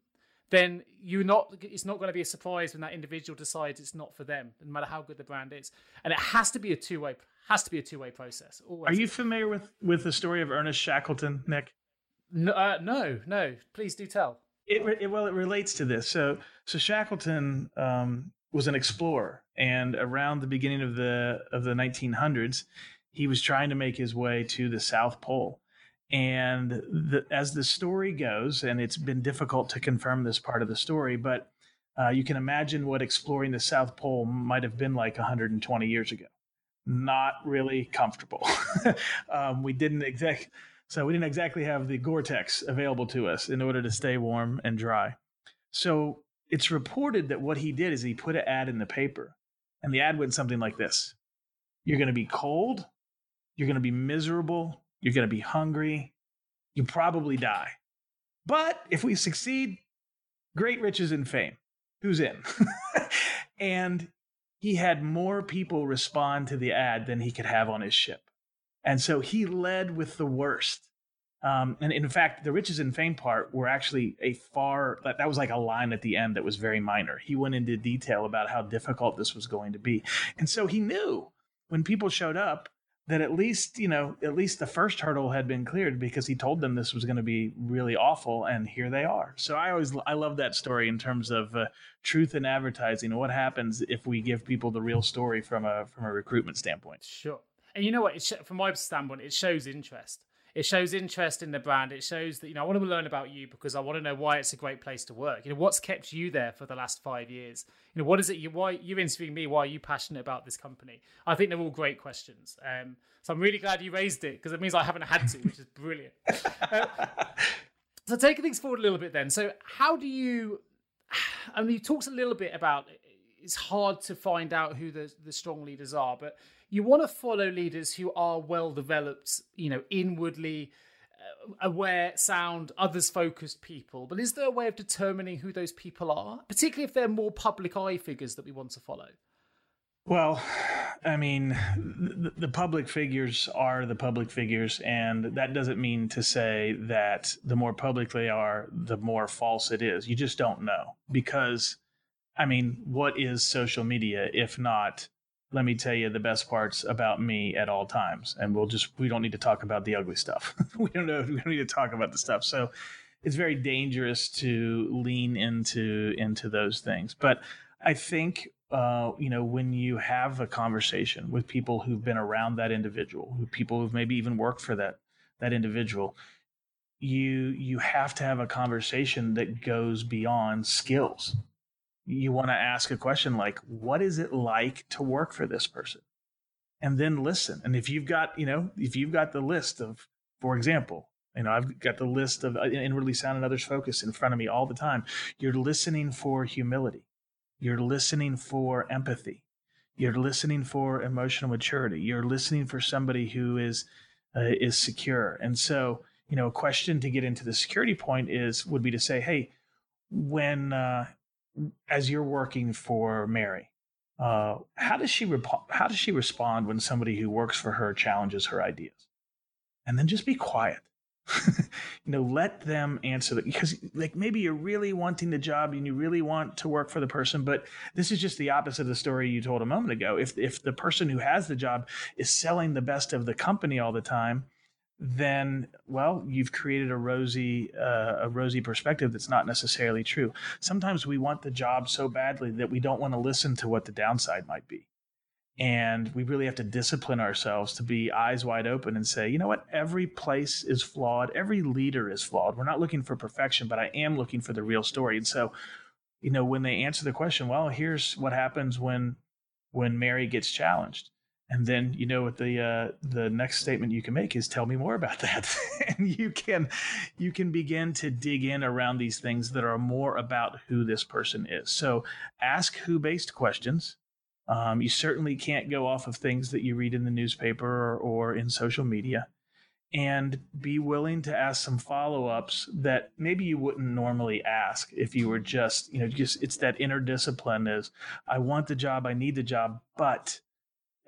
Speaker 3: then you're not it's not going to be a surprise when that individual decides it's not for them no matter how good the brand is. And it has to be a two-way has to be a two-way process
Speaker 1: always. are you familiar with with the story of ernest shackleton nick?
Speaker 3: No uh, no, no. Please do tell.
Speaker 1: It, it, well it relates to this. So so shackleton um, was an explorer and around the beginning of the of the 1900s he was trying to make his way to the south pole and the, as the story goes, and it's been difficult to confirm this part of the story, but uh, you can imagine what exploring the South Pole might have been like 120 years ago. Not really comfortable. um, we didn't exact, so we didn't exactly have the Gore-Tex available to us in order to stay warm and dry. So it's reported that what he did is he put an ad in the paper, and the ad went something like this: "You're going to be cold, you're going to be miserable, you're going to be hungry. You probably die. But if we succeed, great riches and fame. Who's in? and he had more people respond to the ad than he could have on his ship. And so he led with the worst. Um, and in fact, the riches and fame part were actually a far, that, that was like a line at the end that was very minor. He went into detail about how difficult this was going to be. And so he knew when people showed up, that at least you know at least the first hurdle had been cleared because he told them this was going to be really awful and here they are. So i always i love that story in terms of uh, truth in advertising what happens if we give people the real story from a from a recruitment standpoint.
Speaker 3: Sure. And you know what? Sh- from my standpoint it shows interest it shows interest in the brand. It shows that you know i want to learn about you because i want to know why it's a great place to work. You know what's kept you there for the last five years? You know what is it you why you're interviewing me why are you passionate about this company? I think they're all great questions. Um, so i'm really glad you raised it because it means i haven't had to which is brilliant. Uh, so taking things forward a little bit then. So how do you i mean you talked a little bit about it's hard to find out who the, the strong leaders are but you want to follow leaders who are well developed you know inwardly uh, aware, sound, others focused people. But is there a way of determining who those people are, particularly if they're more public eye figures that we want to follow?
Speaker 1: Well, I mean, the, the, public figures are the public figures, and that doesn't mean to say that the more public they are, the more false it is. You just don't know. Because, I mean, what is social media if not let me tell you the best parts about me at all times. And we'll just we don't need to talk about the ugly stuff. We don't know we don't need to talk about the stuff. So it's very dangerous to lean into into those things. But i think uh, you know when you have a conversation with people who've been around that individual who people who've maybe even worked for that that individual you you have to have a conversation that goes beyond skills you want to ask a question like, what is it like to work for this person? And then listen. And if you've got, you know, if you've got the list of, for example, you know, I've got the list of uh, inwardly sound and others focus in front of me all the time. You're listening for humility. You're listening for empathy. You're listening for emotional maturity. You're listening for somebody who is uh, is secure. And so, you know, a question to get into the security point is would be to say, hey, when uh, as you're working for Mary, uh, how does she how does she respond when somebody who works for her challenges her ideas? And then just be quiet. you know, let them answer that because like maybe you're really wanting the job and you really want to work for the person, but this is just the opposite of the story you told a moment ago. If if the person who has the job is selling the best of the company all the time, then well you've created a rosy uh, a rosy perspective that's not necessarily true. Sometimes we want the job so badly that we don't want to listen to what the downside might be. And we really have to discipline ourselves to be eyes wide open and say you know what? Every place is flawed. Every leader is flawed. We're not looking for perfection but i am looking for the real story. And so you know when they answer the question well here's what happens when when mary gets challenged and then you know what the uh, the next statement you can make is tell me more about that. And you can you can begin to dig in around these things that are more about who this person is. So ask who based questions. Um, you certainly can't go off of things that you read in the newspaper or, or in social media. And be willing to ask some follow-ups that maybe you wouldn't normally ask if you were just you know just it's that inner discipline is i want the job i need the job but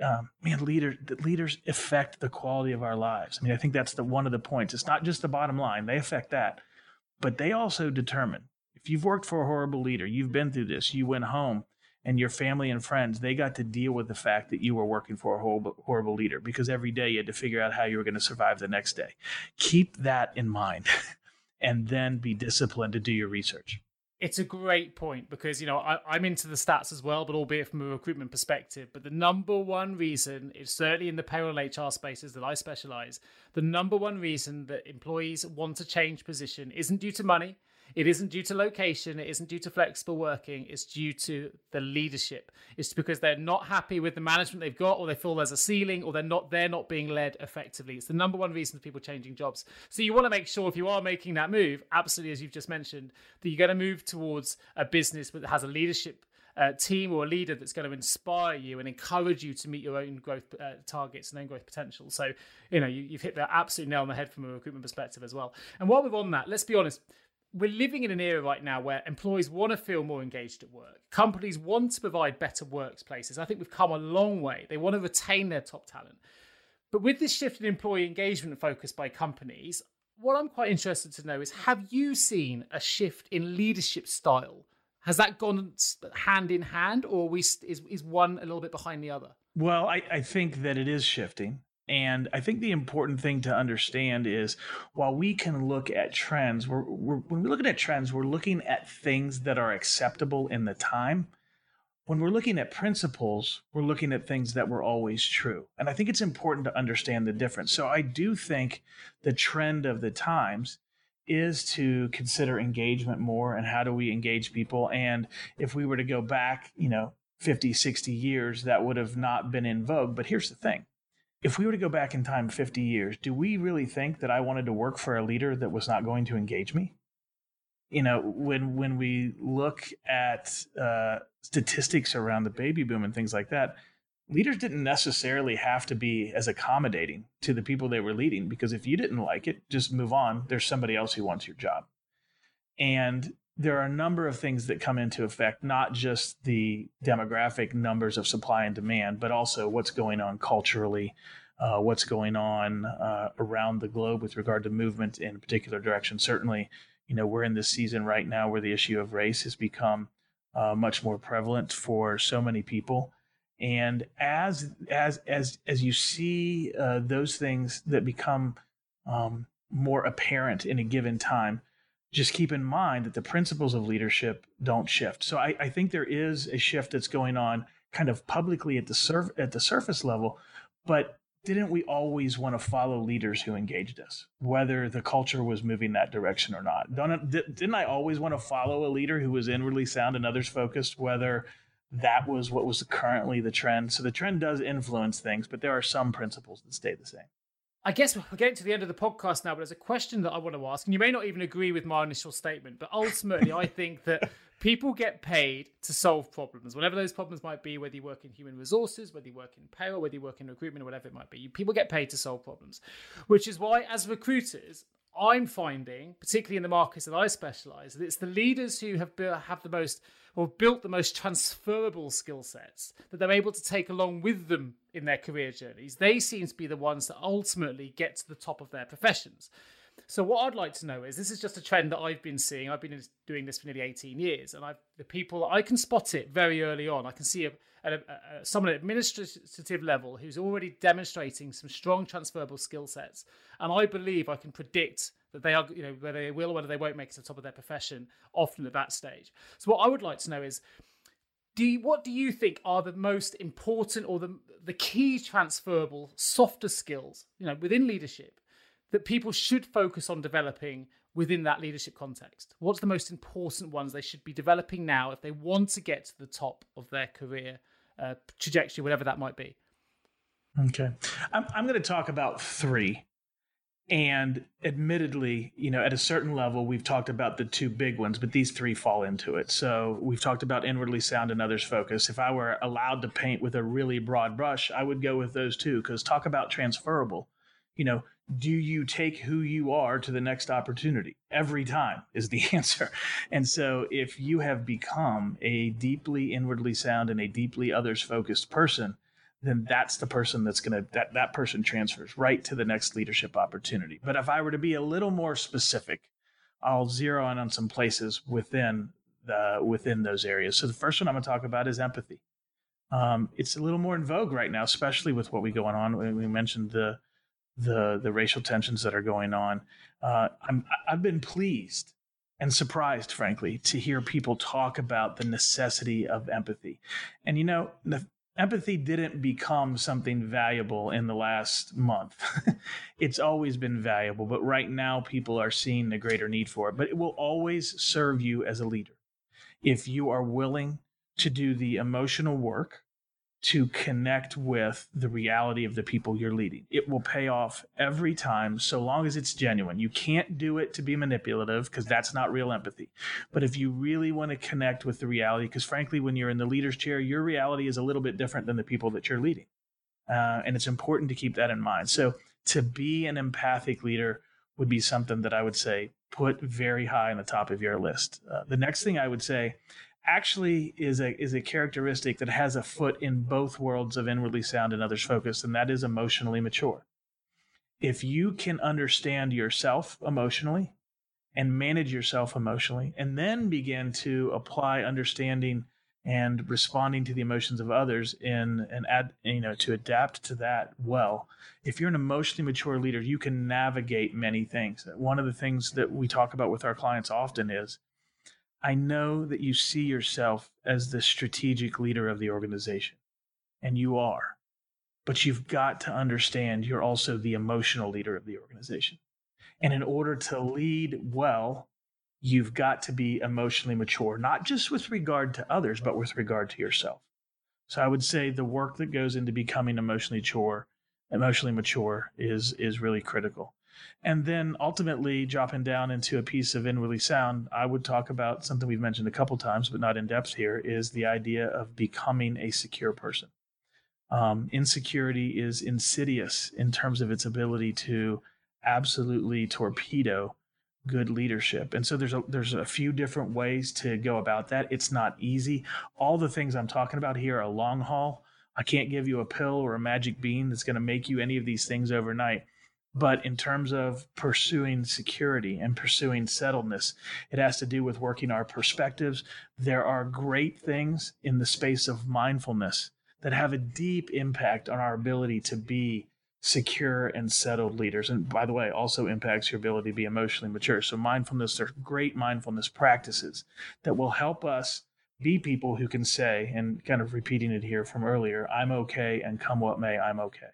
Speaker 1: um, man, leaders leaders affect the quality of our lives. I mean, I think that's the one of the points. It's not just the bottom line; they affect that, but they also determine. If you've worked for a horrible leader, you've been through this. You went home, and your family and friends they got to deal with the fact that you were working for a horrible, horrible leader because every day you had to figure out how you were going to survive the next day. Keep that in mind, and then be disciplined to do your research
Speaker 3: it's a great point because you know I, am into the stats as well, but albeit from a recruitment perspective. But the number one reason, it's certainly in the payroll HR spaces that I specialize, the number one reason that employees want to change position isn't due to money, it isn't due to location, it isn't due to flexible working, it's due to the leadership. It's because they're not happy with the management they've got, or they feel there's a ceiling, or they're not they're not being led effectively. It's the number one reason for people changing jobs. So you want to make sure if you are making that move, absolutely as you've just mentioned, that you're going to move towards a business that has a leadership uh, team or a leader that's going to inspire you and encourage you to meet your own growth uh, targets and own growth potential. So, you know, you, have hit that absolute nail on the head from a recruitment perspective as well. And while we're on that, let's be honest, we're living in an era right now where employees want to feel more engaged at work. Companies want to provide better workplaces. I think we've come a long way. They want to retain their top talent. But with this shift in employee engagement focus by companies, what I'm quite interested to know is have you seen a shift in leadership style? Has that gone hand in hand, or is, is one a little bit behind the other?
Speaker 1: Well, I, I think that it is shifting. And I think the important thing to understand is while we can look at trends, we're, we're, when we're looking at trends, we're looking at things that are acceptable in the time. When we're looking at principles, we're looking at things that were always true. And I think it's important to understand the difference. So I do think the trend of the times is to consider engagement more and how do we engage people. And if we were to go back, you know, 50, 60 years, that would have not been in vogue. But here's the thing if we were to go back in time 50 years, do we really think that I wanted to work for a leader that was not going to engage me? You know, when when we look at uh, statistics around the baby boom and things like that, leaders didn't necessarily have to be as accommodating to the people they were leading because if you didn't like it, just move on. There's somebody else who wants your job. And there are a number of things that come into effect, not just the demographic numbers of supply and demand, but also what's going on culturally, uh, what's going on uh, around the globe with regard to movement in a particular direction. Certainly, you know, we're in this season right now where the issue of race has become uh, much more prevalent for so many people. And as as as as you see uh, those things that become um, more apparent in a given time, just keep in mind that the principles of leadership don't shift. So I, I think there is a shift that's going on kind of publicly at the surf at the surface level, but didn't we always want to follow leaders who engaged us, whether the culture was moving that direction or not? Don't, didn't I always want to follow a leader who was inwardly sound and others focused, whether that was what was currently the trend? So the trend does influence things, but there are some principles that stay the same.
Speaker 3: I guess we're getting to the end of the podcast now, but there's a question that I want to ask, and you may not even agree with my initial statement, but ultimately, I think that people get paid to solve problems, whatever those problems might be, whether you work in human resources, whether you work in payroll, whether you work in recruitment, or whatever it might be. People get paid to solve problems, which is why, as recruiters, I'm finding, particularly in the markets that I specialize, that it's the leaders who have have the most or built the most transferable skill sets that they're able to take along with them in their career journeys. They seem to be the ones that ultimately get to the top of their professions. So what I'd like to know is this is just a trend that I've been seeing. I've been doing this for nearly 18 years, and I've the people I can spot it very early on. I can see a, a, a, someone at administrative level who's already demonstrating some strong transferable skill sets, and I believe I can predict that they are, you know, whether they will or whether they won't make it to the top of their profession, often at that stage. So what I would like to know is, do you, what do you think are the most important or the the key transferable softer skills, you know, within leadership that people should focus on developing within that leadership context? What's the most important ones they should be developing now if they want to get to the top of their career uh, trajectory, whatever that might be?
Speaker 1: Okay. I'm, I'm going to talk about three and admittedly, you know, at a certain level, we've talked about the two big ones, but these three fall into it. So we've talked about inwardly sound and others focus. If I were allowed to paint with a really broad brush, I would go with those two because talk about transferable. You know, do you take who you are to the next opportunity? Every time is the answer. And so if you have become a deeply inwardly sound and a deeply others focused person, then that's the person that's going to that that person transfers right to the next leadership opportunity. But if i were to be a little more specific i'll zero in on some places within the within those areas. So the first one i'm going to talk about is empathy. Um, it's a little more in vogue right now especially with what we going on. We mentioned the the the racial tensions that are going on. Uh, I'm, i've been pleased and surprised, frankly, to hear people talk about the necessity of empathy. And you know, the, empathy didn't become something valuable in the last month. it's always been valuable, but right now people are seeing the greater need for it. But it will always serve you as a leader if you are willing to do the emotional work to connect with the reality of the people you're leading. It will pay off every time so long as it's genuine. You can't do it to be manipulative because that's not real empathy. But if you really want to connect with the reality, because frankly, when you're in the leader's chair, your reality is a little bit different than the people that you're leading. Uh, and it's important to keep that in mind. So to be an empathic leader would be something that I would say put very high on the top of your list. Uh, the next thing I would say actually is a is a characteristic that has a foot in both worlds of inwardly sound and others focused, and that is emotionally mature. If you can understand yourself emotionally and manage yourself emotionally, and then begin to apply understanding and responding to the emotions of others in and you know to adapt to that well if you're an emotionally mature leader you can navigate many things one of the things that we talk about with our clients often is i know that you see yourself as the strategic leader of the organization and you are but you've got to understand you're also the emotional leader of the organization and in order to lead well you've got to be emotionally mature, not just with regard to others, but with regard to yourself. So I would say the work that goes into becoming emotionally mature, emotionally mature is is really critical. And then ultimately dropping down into a piece of inwardly sound, I would talk about something we've mentioned a couple times, but not in depth here, is the idea of becoming a secure person. Um, insecurity is insidious in terms of its ability to absolutely torpedo good leadership. And so there's a there's a few different ways to go about that. It's not easy. All the things I'm talking about here are long haul. I can't give you a pill or a magic bean that's going to make you any of these things overnight. But in terms of pursuing security and pursuing settledness, it has to do with working our perspectives. There are great things in the space of mindfulness that have a deep impact on our ability to be secure and settled leaders. And by the way, also impacts your ability to be emotionally mature. So, mindfulness, there's great mindfulness practices that will help us be people who can say, and kind of repeating it here from earlier, I'm okay, and come what may, I'm okay.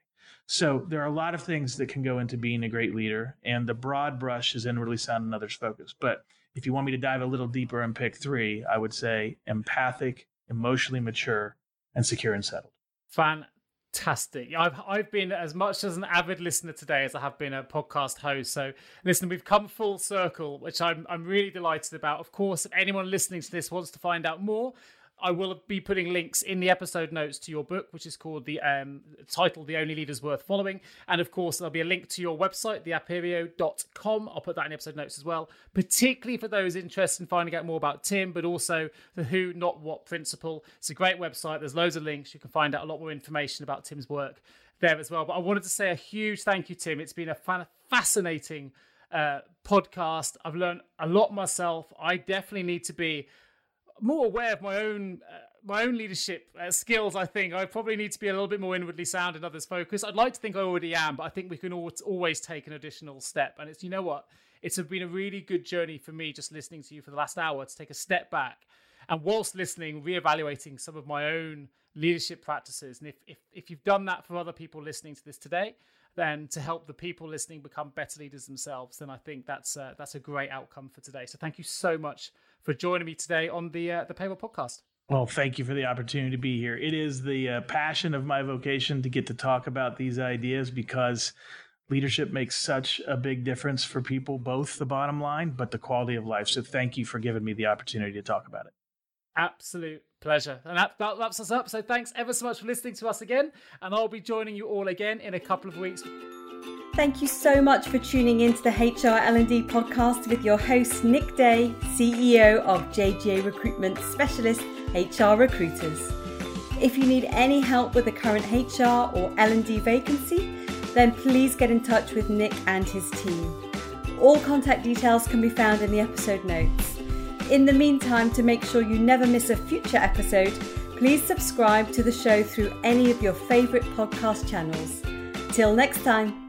Speaker 1: So, there are a lot of things that can go into being a great leader, and the broad brush is inwardly sound and others focused. But if you want me to dive a little deeper and pick three, I would say empathic, emotionally mature, and secure and settled.
Speaker 3: Fan fantastic. I've I've been as much as an avid listener today as I have been a podcast host. So listen, we've come full circle, which I'm I'm really delighted about. Of course, if anyone listening to this wants to find out more, I will be putting links in the episode notes to your book, which is called the um, title "The Only Leaders Worth Following," and of course there'll be a link to your website, theaperio.com. I'll put that in the episode notes as well, particularly for those interested in finding out more about Tim, but also the Who Not What principle. It's a great website. There's loads of links. You can find out a lot more information about Tim's work there as well. But I wanted to say a huge thank you, Tim. It's been a fan- fascinating uh, podcast. I've learned a lot myself. I definitely need to be more aware of my own uh, my own leadership uh, skills. I think I probably need to be a little bit more inwardly sound and others focused. I'd like to think I already am, but I think we can always take an additional step. And it's you know what, it's been a really good journey for me just listening to you for the last hour to take a step back and whilst listening, reevaluating some of my own leadership practices. And if if if you've done that for other people listening to this today, then to help the people listening become better leaders themselves, then I think that's uh, that's a great outcome for today. So thank you so much for joining me today on the uh, the Payroll Podcast.
Speaker 1: Well, thank you for the opportunity to be here. It is the uh, passion of my vocation to get to talk about these ideas because leadership makes such a big difference for people, both the bottom line, but the quality of life. So thank you for giving me the opportunity to talk about it.
Speaker 3: Absolute pleasure. And that, that wraps us up. So thanks ever so much for listening to us again. And I'll be joining you all again in a couple of weeks.
Speaker 2: Thank you so much for tuning into the HR L&D podcast with your host Nick Day, CEO of JGA Recruitment Specialist HR Recruiters. If you need any help with a current HR or L&D vacancy, then please get in touch with Nick and his team. All contact details can be found in the episode notes. In the meantime, to make sure you never miss a future episode, please subscribe to the show through any of your favourite podcast channels. Till next time.